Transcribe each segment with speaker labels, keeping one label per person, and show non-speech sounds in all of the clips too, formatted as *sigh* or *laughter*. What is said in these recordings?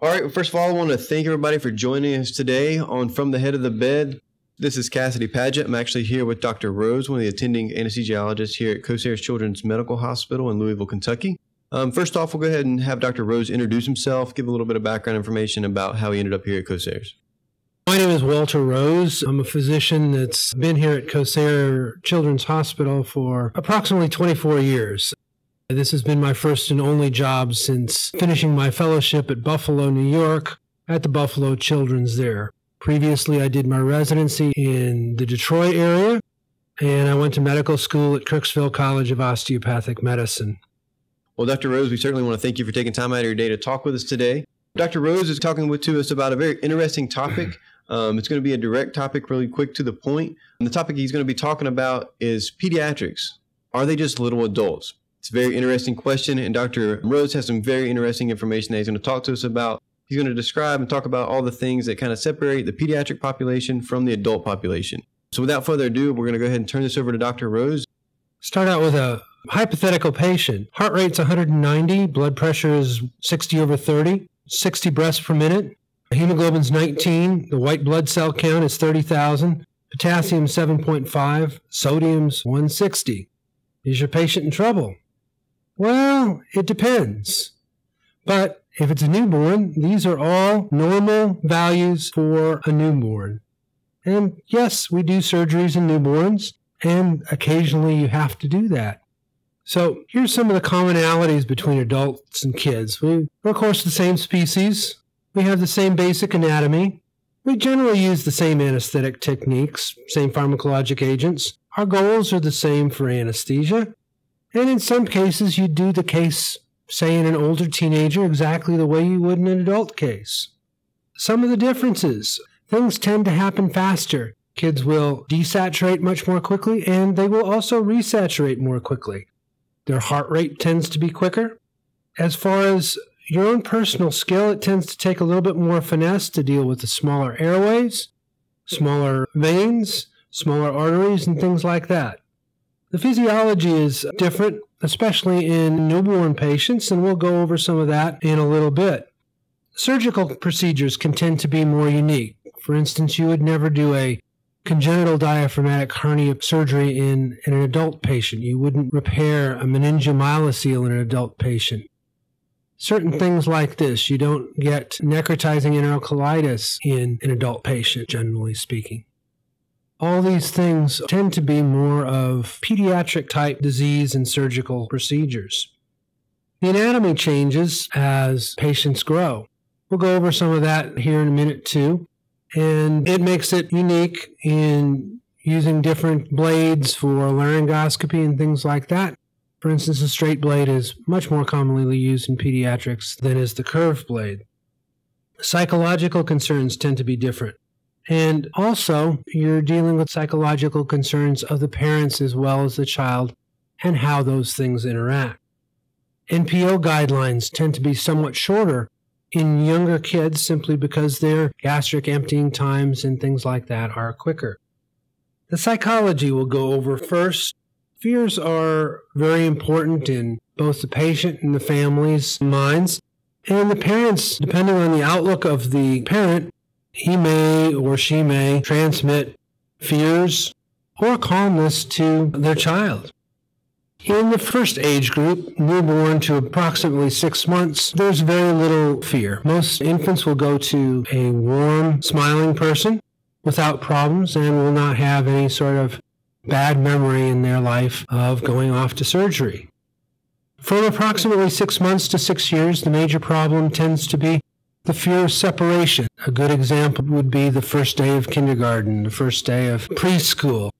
Speaker 1: All right. First of all, I want to thank everybody for joining us today on From the Head of the Bed. This is Cassidy Paget. I'm actually here with Dr. Rose, one of the attending anesthesiologists here at Kosair's Children's Medical Hospital in Louisville, Kentucky. Um, first off, we'll go ahead and have Dr. Rose introduce himself, give a little bit of background information about how he ended up here at Kosair's.
Speaker 2: My name is Walter Rose. I'm a physician that's been here at Kosair Children's Hospital for approximately 24 years. This has been my first and only job since finishing my fellowship at Buffalo, New York, at the Buffalo Children's there. Previously, I did my residency in the Detroit area, and I went to medical school at Kirksville College of Osteopathic Medicine.
Speaker 1: Well, Dr. Rose, we certainly want to thank you for taking time out of your day to talk with us today. Dr. Rose is talking with, to us about a very interesting topic. *clears throat* Um, it's going to be a direct topic, really quick to the point. And the topic he's going to be talking about is pediatrics. Are they just little adults? It's a very interesting question, and Dr. Rose has some very interesting information that he's going to talk to us about. He's going to describe and talk about all the things that kind of separate the pediatric population from the adult population. So, without further ado, we're going to go ahead and turn this over to Dr. Rose.
Speaker 2: Start out with a hypothetical patient. Heart rate's 190, blood pressure is 60 over 30, 60 breaths per minute. Hemoglobin's 19, the white blood cell count is 30,000, potassium 7.5, sodium's 160. Is your patient in trouble? Well, it depends. But if it's a newborn, these are all normal values for a newborn. And yes, we do surgeries in newborns, and occasionally you have to do that. So here's some of the commonalities between adults and kids. We are, of course, the same species. We have the same basic anatomy. We generally use the same anesthetic techniques, same pharmacologic agents. Our goals are the same for anesthesia. And in some cases, you do the case, say, in an older teenager exactly the way you would in an adult case. Some of the differences things tend to happen faster. Kids will desaturate much more quickly, and they will also resaturate more quickly. Their heart rate tends to be quicker. As far as your own personal skill, it tends to take a little bit more finesse to deal with the smaller airways, smaller veins, smaller arteries, and things like that. The physiology is different, especially in newborn patients, and we'll go over some of that in a little bit. Surgical procedures can tend to be more unique. For instance, you would never do a congenital diaphragmatic hernia surgery in, in an adult patient. You wouldn't repair a meningomyelocele in an adult patient. Certain things like this, you don't get necrotizing enterocolitis in an adult patient, generally speaking. All these things tend to be more of pediatric type disease and surgical procedures. The anatomy changes as patients grow. We'll go over some of that here in a minute too. And it makes it unique in using different blades for laryngoscopy and things like that. For instance, a straight blade is much more commonly used in pediatrics than is the curved blade. Psychological concerns tend to be different. And also, you're dealing with psychological concerns of the parents as well as the child and how those things interact. NPO guidelines tend to be somewhat shorter in younger kids simply because their gastric emptying times and things like that are quicker. The psychology we'll go over first. Fears are very important in both the patient and the family's minds. And the parents, depending on the outlook of the parent, he may or she may transmit fears or calmness to their child. In the first age group, newborn to approximately six months, there's very little fear. Most infants will go to a warm, smiling person without problems and will not have any sort of bad memory in their life of going off to surgery. From approximately six months to six years, the major problem tends to be the fear of separation. A good example would be the first day of kindergarten, the first day of preschool.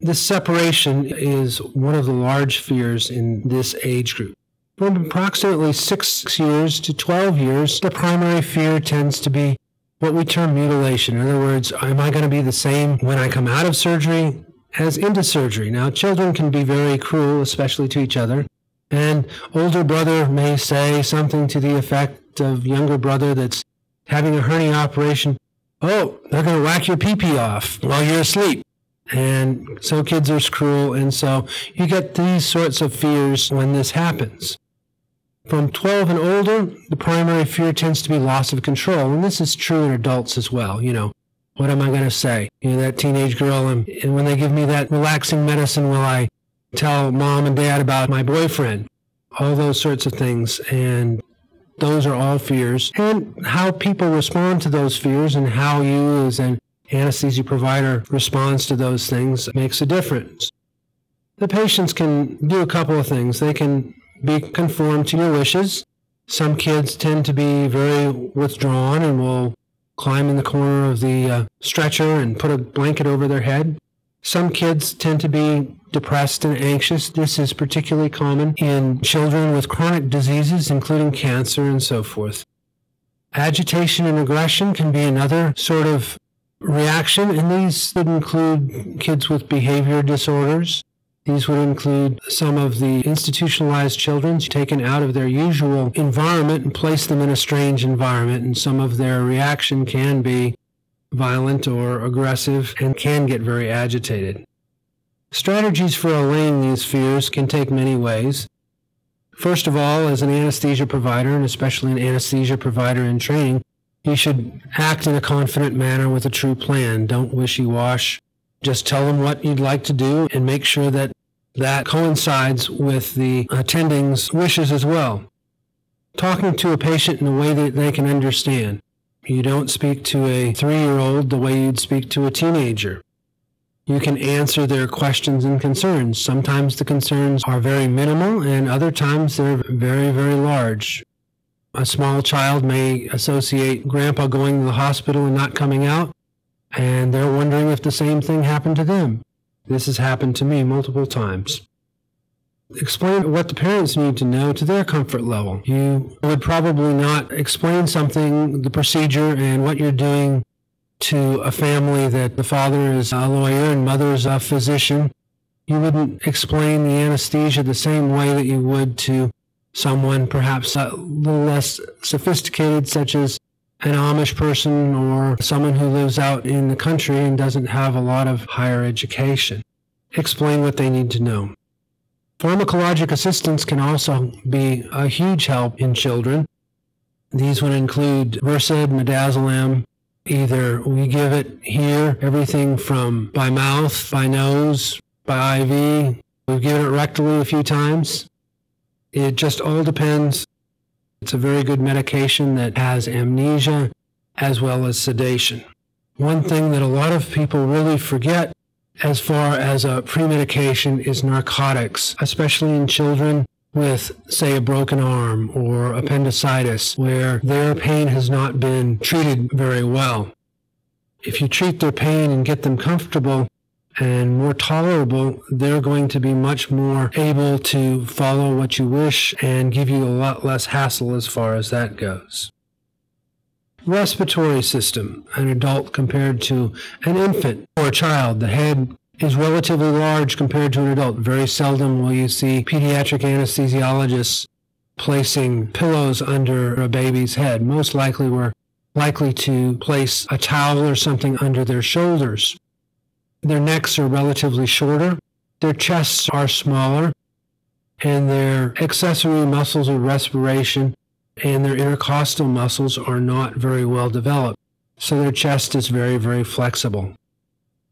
Speaker 2: This separation is one of the large fears in this age group. From approximately six years to 12 years, the primary fear tends to be what we term mutilation. In other words, am I going to be the same when I come out of surgery as into surgery? Now, children can be very cruel, especially to each other. And older brother may say something to the effect, of uh, younger brother that's having a hernia operation. Oh, they're going to whack your pee pee off while you're asleep. And so kids are cruel. And so you get these sorts of fears when this happens. From 12 and older, the primary fear tends to be loss of control. And this is true in adults as well. You know, what am I going to say? You know, that teenage girl, and, and when they give me that relaxing medicine, will I tell mom and dad about my boyfriend? All those sorts of things. And those are all fears. And how people respond to those fears and how you as an anesthesia provider responds to those things makes a difference. The patients can do a couple of things. They can be conformed to your wishes. Some kids tend to be very withdrawn and will climb in the corner of the uh, stretcher and put a blanket over their head. Some kids tend to be depressed and anxious. This is particularly common in children with chronic diseases, including cancer and so forth. Agitation and aggression can be another sort of reaction, and these would include kids with behavior disorders. These would include some of the institutionalized children taken out of their usual environment and place them in a strange environment, and some of their reaction can be violent or aggressive and can get very agitated. Strategies for allaying these fears can take many ways. First of all, as an anesthesia provider, and especially an anesthesia provider in training, you should act in a confident manner with a true plan. Don't wishy wash. Just tell them what you'd like to do and make sure that that coincides with the attending's wishes as well. Talking to a patient in a way that they can understand. You don't speak to a three year old the way you'd speak to a teenager. You can answer their questions and concerns. Sometimes the concerns are very minimal, and other times they're very, very large. A small child may associate grandpa going to the hospital and not coming out, and they're wondering if the same thing happened to them. This has happened to me multiple times. Explain what the parents need to know to their comfort level. You would probably not explain something, the procedure, and what you're doing to a family that the father is a lawyer and mother is a physician, you wouldn't explain the anesthesia the same way that you would to someone perhaps a little less sophisticated, such as an Amish person or someone who lives out in the country and doesn't have a lot of higher education. Explain what they need to know. Pharmacologic assistance can also be a huge help in children. These would include Versed, Midazolam, Either we give it here, everything from by mouth, by nose, by IV. We've given it rectally a few times. It just all depends. It's a very good medication that has amnesia as well as sedation. One thing that a lot of people really forget as far as a premedication is narcotics, especially in children with, say, a broken arm or appendicitis, where their pain has not been treated very well. If you treat their pain and get them comfortable and more tolerable, they're going to be much more able to follow what you wish and give you a lot less hassle as far as that goes. Respiratory system, an adult compared to an infant or a child, the head is relatively large compared to an adult. Very seldom will you see pediatric anesthesiologists placing pillows under a baby's head. Most likely we're likely to place a towel or something under their shoulders. Their necks are relatively shorter, their chests are smaller, and their accessory muscles of respiration and their intercostal muscles are not very well developed. So their chest is very, very flexible.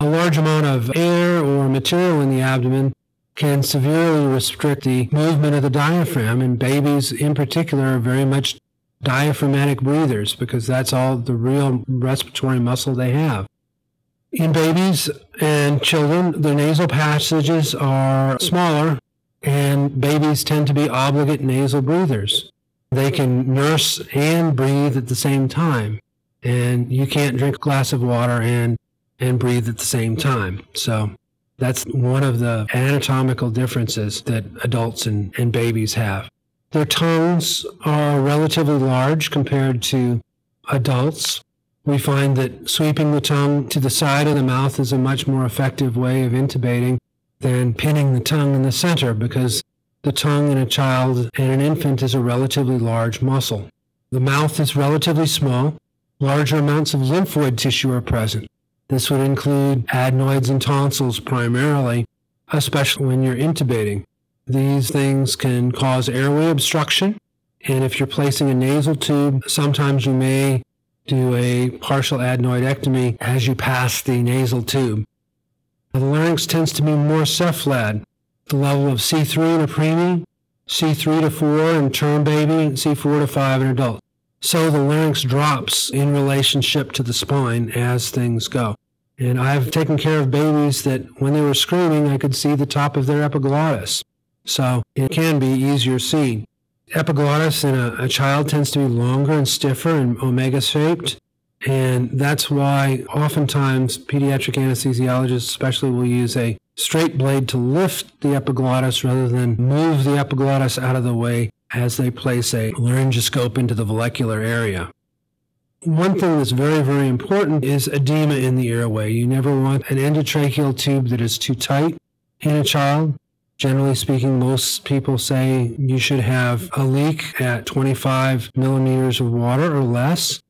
Speaker 2: A large amount of air or material in the abdomen can severely restrict the movement of the diaphragm, and babies in particular are very much diaphragmatic breathers because that's all the real respiratory muscle they have. In babies and children, the nasal passages are smaller, and babies tend to be obligate nasal breathers. They can nurse and breathe at the same time, and you can't drink a glass of water and and breathe at the same time. So that's one of the anatomical differences that adults and, and babies have. Their tongues are relatively large compared to adults. We find that sweeping the tongue to the side of the mouth is a much more effective way of intubating than pinning the tongue in the center because the tongue in a child and an infant is a relatively large muscle. The mouth is relatively small. Larger amounts of lymphoid tissue are present. This would include adenoids and tonsils primarily, especially when you're intubating. These things can cause airway obstruction And if you're placing a nasal tube, sometimes you may do a partial adenoidectomy as you pass the nasal tube. The larynx tends to be more cephalad, the level of C3 in a preemie, C3 to 4 in term baby, and C4 to 5 in adult. So the larynx drops in relationship to the spine as things go. And I've taken care of babies that when they were screaming, I could see the top of their epiglottis. So it can be easier seen. Epiglottis in a, a child tends to be longer and stiffer and omega shaped. And that's why oftentimes pediatric anesthesiologists, especially, will use a straight blade to lift the epiglottis rather than move the epiglottis out of the way as they place a laryngoscope into the vallecular area. One thing that's very, very important is edema in the airway. You never want an endotracheal tube that is too tight in a child. Generally speaking, most people say you should have a leak at 25 millimeters of water or less.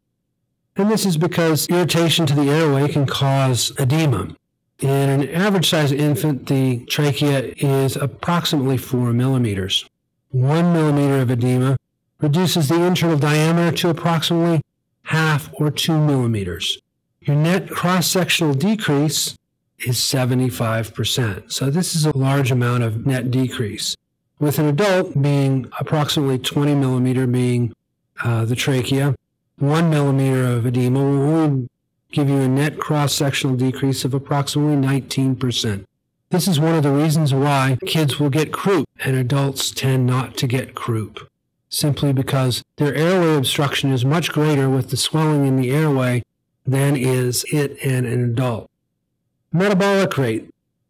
Speaker 2: And this is because irritation to the airway can cause edema. In an average sized infant, the trachea is approximately 4 millimeters. 1 millimeter of edema reduces the internal diameter to approximately half or 2 millimeters. Your net cross sectional decrease is 75%. So this is a large amount of net decrease. With an adult being approximately 20 millimeter being uh, the trachea, 1 millimeter of edema will only give you a net cross sectional decrease of approximately 19%. This is one of the reasons why kids will get croup and adults tend not to get croup, simply because their airway obstruction is much greater with the swelling in the airway than is it in an adult. Metabolic rate.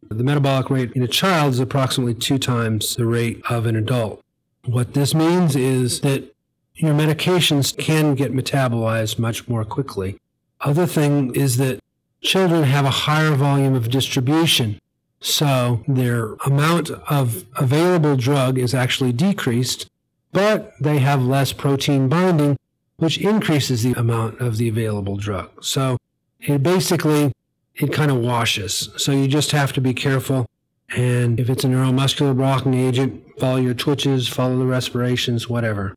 Speaker 2: The metabolic rate in a child is approximately two times the rate of an adult. What this means is that your medications can get metabolized much more quickly. Other thing is that children have a higher volume of distribution. So their amount of available drug is actually decreased, but they have less protein binding, which increases the amount of the available drug. So it basically it kind of washes. So you just have to be careful. And if it's a neuromuscular blocking agent, follow your twitches, follow the respirations, whatever.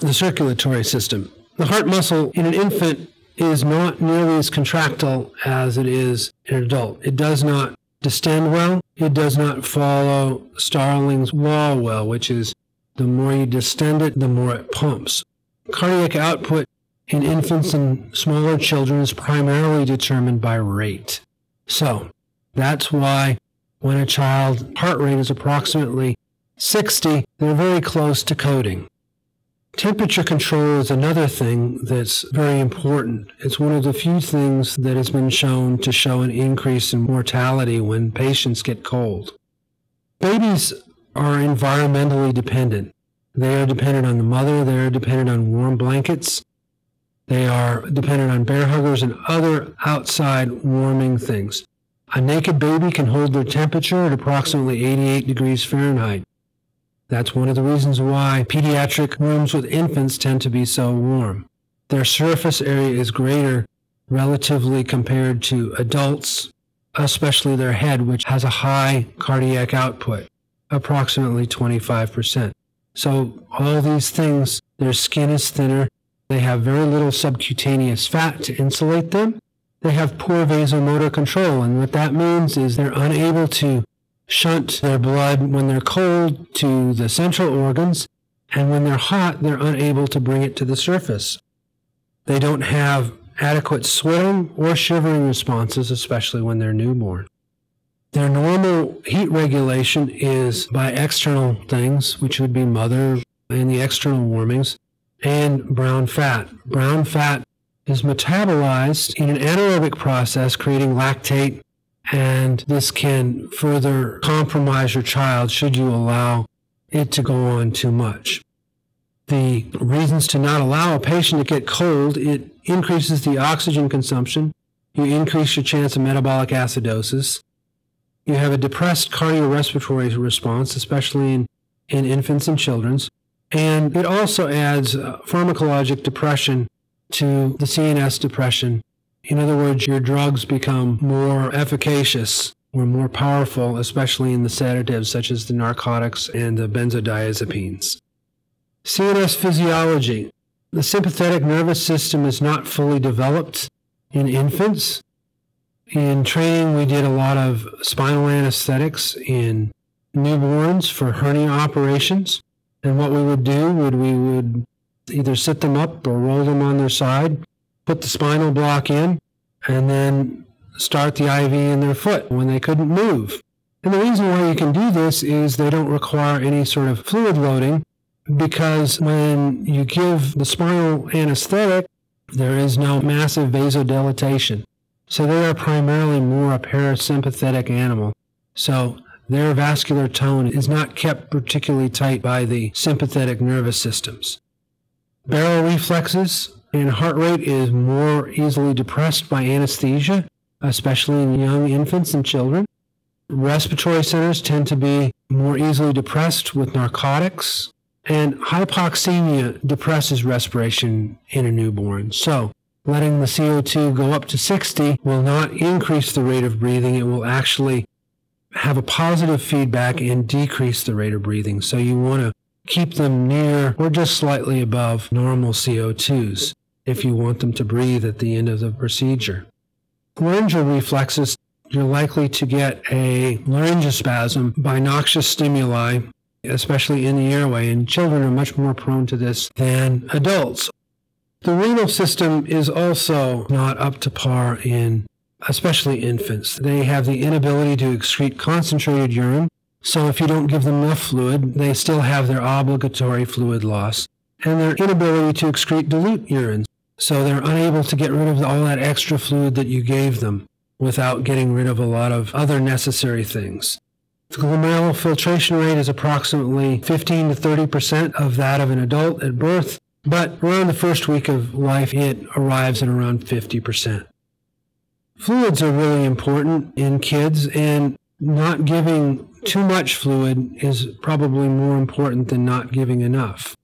Speaker 2: The circulatory system. The heart muscle in an infant is not nearly as contractile as it is in an adult. It does not distend well. It does not follow Starling's law well, which is the more you distend it, the more it pumps. Cardiac output in infants and smaller children is primarily determined by rate. So that's why when a child's heart rate is approximately 60, they're very close to coding. Temperature control is another thing that's very important. It's one of the few things that has been shown to show an increase in mortality when patients get cold. Babies are environmentally dependent. They are dependent on the mother, they are dependent on warm blankets, they are dependent on Bair Huggers and other outside warming things. A naked baby can hold their temperature at approximately 88 degrees Fahrenheit. That's one of the reasons why pediatric rooms with infants tend to be so warm. Their surface area is greater relatively compared to adults, especially their head, which has a high cardiac output, approximately 25%. So all these things, their skin is thinner, they have very little subcutaneous fat to insulate them. They have poor vasomotor control, and what that means is they're unable to shunt their blood when they're cold to the central organs, and when they're hot, they're unable to bring it to the surface. They don't have adequate sweating or shivering responses, especially when they're newborn. Their normal heat regulation is by external things, which would be mother and the external warmings and brown fat. Brown fat is metabolized in an anaerobic process, creating lactate, and this can further compromise your child should you allow it to go on too much. The reasons to not allow a patient to get cold, it increases the oxygen consumption. You increase your chance of metabolic acidosis. You have a depressed cardiorespiratory response, especially in, in infants and children's. And it also adds uh, pharmacologic depression to the CNS depression. In other words, your drugs become more efficacious or more powerful, especially in the sedatives such as the narcotics and the benzodiazepines. CNS physiology. The sympathetic nervous system is not fully developed in infants. In training, we did a lot of spinal anesthetics in newborns for hernia operations. And what we would do would we would either sit them up or roll them on their side, put the spinal block in, and then start the IV in their foot when they couldn't move. And the reason why you can do this is they don't require any sort of fluid loading because when you give the spinal anesthetic, there is no massive vasodilatation. So they are primarily more a parasympathetic animal. So their vascular tone is not kept particularly tight by the sympathetic nervous systems. Baroreflexes and heart rate is more easily depressed by anesthesia, especially in young infants and children. Respiratory centers tend to be more easily depressed with narcotics, and hypoxemia depresses respiration in a newborn. So, letting the CO2 go up to 60 will not increase the rate of breathing. It will actually have a positive feedback and decrease the rate of breathing. So, you want to keep them near or just slightly above normal CO2s if you want them to breathe at the end of the procedure. Laryngeal reflexes, you're likely to get a laryngospasm by noxious stimuli, especially in the airway, and children are much more prone to this than adults. The renal system is also not up to par in especially infants. They have the inability to excrete concentrated urine, so if you don't give them enough fluid, they still have their obligatory fluid loss and their inability to excrete dilute urine. So they're unable to get rid of all that extra fluid that you gave them without getting rid of a lot of other necessary things. The glomerular filtration rate is approximately 15 to 30 percent of that of an adult at birth, but around the first week of life, it arrives at around 50 percent. Fluids are really important in kids, and not giving too much fluid is probably more important than not giving enough.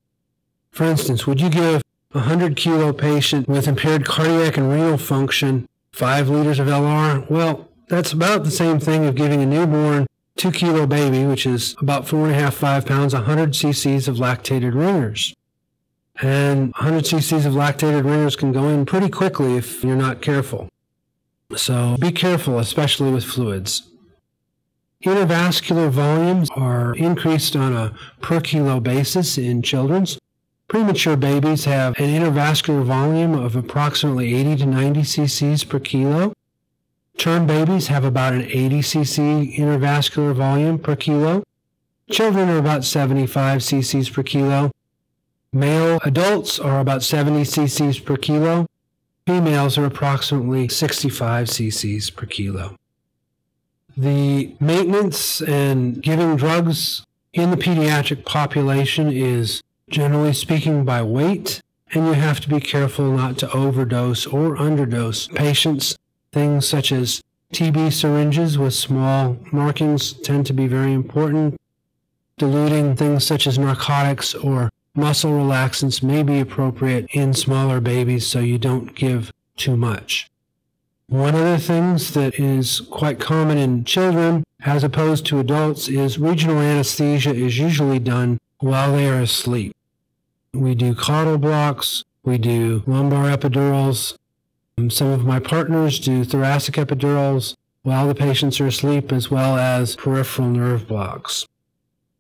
Speaker 2: For instance, would you give 100 kilo patient with impaired cardiac and renal function 5 liters of LR? Well, that's about the same thing of giving a newborn 2 kilo baby, which is about 4.5, 5 pounds, 100 cc's of lactated ringers. And 100 cc's of lactated ringers can go in pretty quickly if you're not careful. So be careful, especially with fluids. Intravascular volumes are increased on a per kilo basis in children's. Premature babies have an intravascular volume of approximately 80 to 90 cc's per kilo. Term babies have about an 80 cc intravascular volume per kilo. Children are about 75 cc's per kilo. Male adults are about 70 cc's per kilo. Females are approximately 65 cc's per kilo the maintenance and giving drugs in the pediatric population is generally speaking by weight, and you have to be careful not to overdose or underdose patients. Things such as TB syringes with small markings tend to be very important. Diluting things such as narcotics or muscle relaxants may be appropriate in smaller babies so you don't give too much. One of the things that is quite common in children as opposed to adults is regional anesthesia is usually done while they are asleep. We do caudal blocks, we do lumbar epidurals. Um, some of my partners do thoracic epidurals while the patients are asleep, as well as peripheral nerve blocks.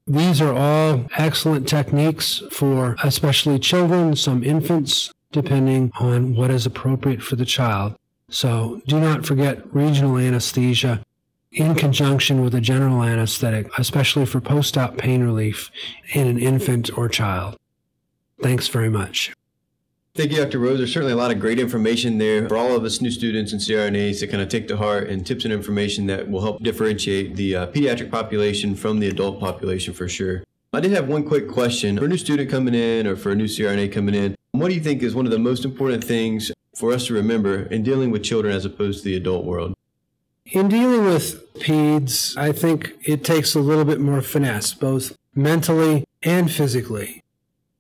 Speaker 2: These are all excellent techniques for especially children, some infants, depending on what is appropriate for the child. So do not forget regional anesthesia in conjunction with a general anesthetic, especially for post op pain relief in an infant or child. Thanks very much.
Speaker 1: Thank you, Dr. Rose. There's certainly a lot of great information there for all of us new students and CRNAs to kind of take to heart and tips and information that will help differentiate the uh, pediatric population from the adult population for sure. I did have one quick question. For a new student coming in or for a new CRNA coming in, what do you think is one of the most important things for us to remember in dealing with children as opposed to the adult world?
Speaker 2: In dealing with peds, I think it takes a little bit more finesse, both mentally and physically.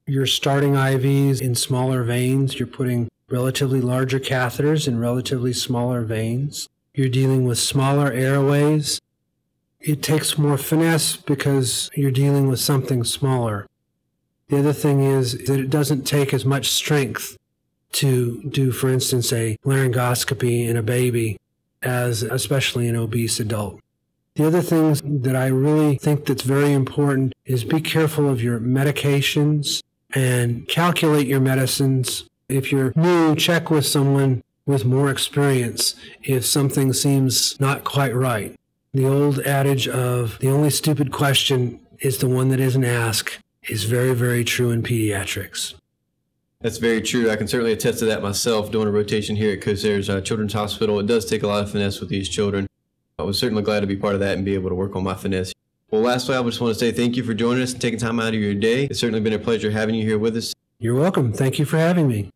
Speaker 2: You're starting IVs in smaller veins, you're putting relatively larger catheters in relatively smaller veins. You're dealing with smaller airways. It takes more finesse because you're dealing with something smaller. The other thing is that it doesn't take as much strength to do, for instance, a laryngoscopy in a baby as especially an obese adult. The other things that I really think that's very important is be careful of your medications and calculate your medicines. If you're new, check with someone with more experience if something seems not quite right. The old adage of the only stupid question is the one that isn't asked is very, very true in pediatrics.
Speaker 1: That's very true. I can certainly attest to that myself doing a rotation here at Kosair's uh, Children's Hospital. It does take a lot of finesse with these children. I was certainly glad to be part of that and be able to work on my finesse. Well, lastly, I just want to say thank you for joining us and taking time out of your day. It's certainly been a pleasure having you here with us.
Speaker 2: You're welcome. Thank you for having me.